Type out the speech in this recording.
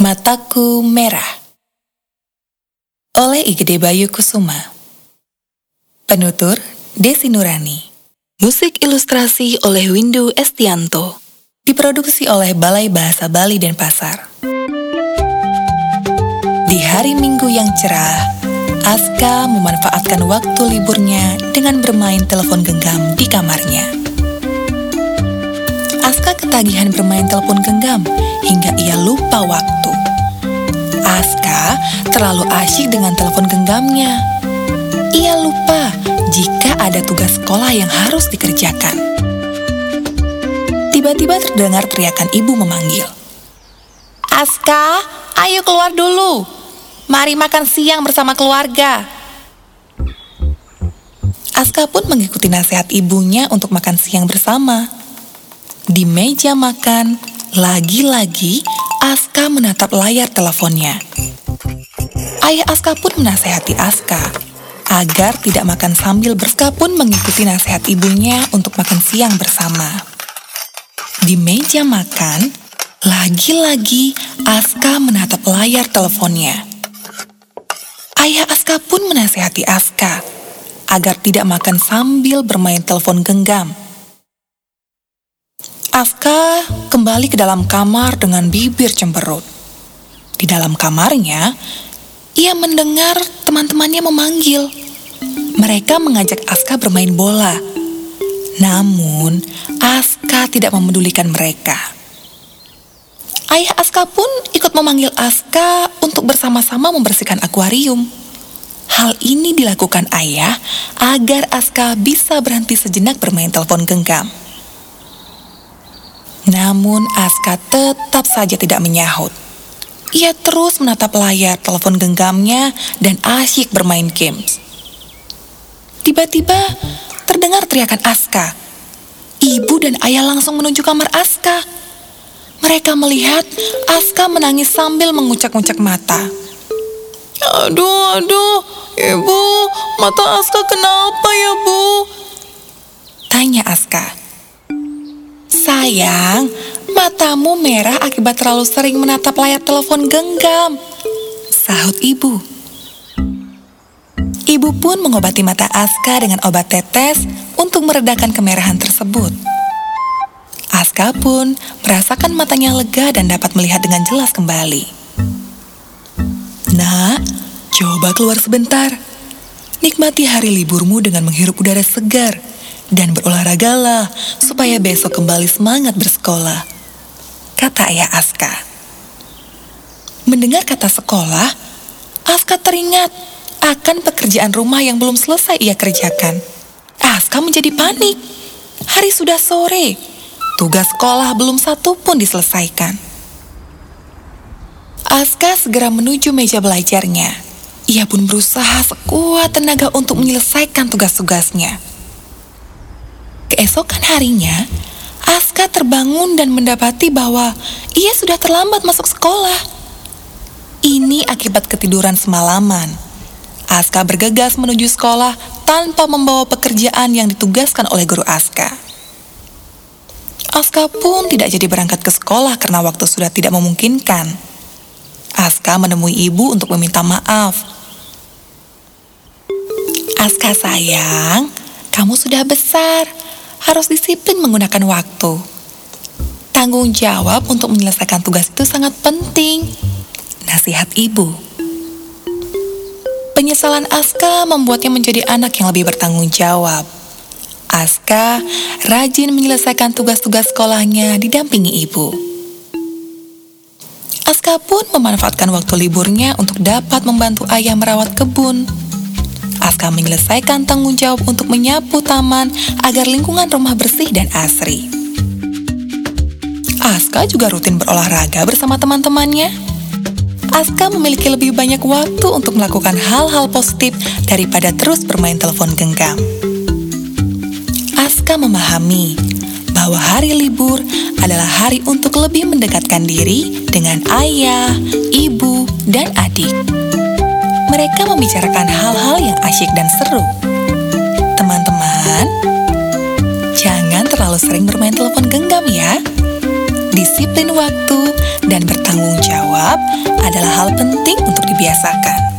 Mataku Merah. Oleh Igede Bayu Kusuma. Penutur Desi Nurani. Musik ilustrasi oleh Windu Estianto. Diproduksi oleh Balai Bahasa Bali dan Pasar. Di hari Minggu yang cerah Aska memanfaatkan waktu liburnya dengan bermain telepon genggam di kamarnya. Aska ketagihan bermain telepon genggam hingga ia lupa waktu. Terlalu asyik dengan telepon genggamnya. Ia lupa jika ada tugas sekolah yang harus dikerjakan. Tiba-tiba terdengar teriakan ibu memanggil. Aska, ayo keluar dulu. Mari makan siang bersama keluarga. Aska pun mengikuti nasihat ibunya untuk makan siang bersama. Di meja makan, lagi-lagi Aska menatap layar teleponnya. Ayah Aska pun menasehati Aska agar tidak makan sambil berska pun mengikuti nasihat ibunya untuk makan siang bersama. Di meja makan, lagi-lagi Aska menatap layar teleponnya. Ayah Aska pun menasehati Aska agar tidak makan sambil bermain telepon genggam. Aska kembali ke dalam kamar dengan bibir cemberut. Di dalam kamarnya, ia mendengar teman-temannya memanggil. Mereka mengajak Aska bermain bola. Namun, Aska tidak memedulikan mereka. Ayah Aska pun ikut memanggil Aska untuk bersama-sama membersihkan akuarium. Hal ini dilakukan ayah agar Aska bisa berhenti sejenak bermain telepon genggam. Namun Aska tetap saja tidak menyahut. Ia terus menatap layar telepon genggamnya dan asyik bermain games. Tiba-tiba terdengar teriakan Aska. Ibu dan ayah langsung menuju kamar Aska. Mereka melihat Aska menangis sambil mengucak-ngucak mata. Aduh, aduh, ibu, mata Aska kenapa ya, bu? Tanya Aska. Sayang, matamu merah akibat terlalu sering menatap layar telepon genggam. Sahut ibu. Ibu pun mengobati mata Aska dengan obat tetes untuk meredakan kemerahan tersebut. Aska pun merasakan matanya lega dan dapat melihat dengan jelas kembali. Nak, coba keluar sebentar. Nikmati hari liburmu dengan menghirup udara segar dan berolahragalah supaya besok kembali semangat bersekolah. Kata ayah Aska. Mendengar kata sekolah, Aska teringat akan pekerjaan rumah yang belum selesai ia kerjakan. Aska menjadi panik. Hari sudah sore, Tugas sekolah belum satu pun diselesaikan. Aska segera menuju meja belajarnya. Ia pun berusaha sekuat tenaga untuk menyelesaikan tugas-tugasnya. Keesokan harinya, Aska terbangun dan mendapati bahwa ia sudah terlambat masuk sekolah. Ini akibat ketiduran semalaman. Aska bergegas menuju sekolah tanpa membawa pekerjaan yang ditugaskan oleh guru Aska. Aska pun tidak jadi berangkat ke sekolah karena waktu sudah tidak memungkinkan. Aska menemui ibu untuk meminta maaf. Aska sayang, kamu sudah besar, harus disiplin menggunakan waktu. Tanggung jawab untuk menyelesaikan tugas itu sangat penting. Nasihat ibu. Penyesalan Aska membuatnya menjadi anak yang lebih bertanggung jawab. Aska rajin menyelesaikan tugas-tugas sekolahnya didampingi ibu. Aska pun memanfaatkan waktu liburnya untuk dapat membantu ayah merawat kebun. Aska menyelesaikan tanggung jawab untuk menyapu taman agar lingkungan rumah bersih dan asri. Aska juga rutin berolahraga bersama teman-temannya. Aska memiliki lebih banyak waktu untuk melakukan hal-hal positif daripada terus bermain telepon genggam. Aska memahami bahwa hari libur adalah hari untuk lebih mendekatkan diri dengan ayah, ibu, dan adik. Mereka membicarakan hal-hal yang asyik dan seru. Teman-teman, jangan terlalu sering bermain telepon genggam ya. Disiplin waktu dan bertanggung jawab adalah hal penting untuk dibiasakan.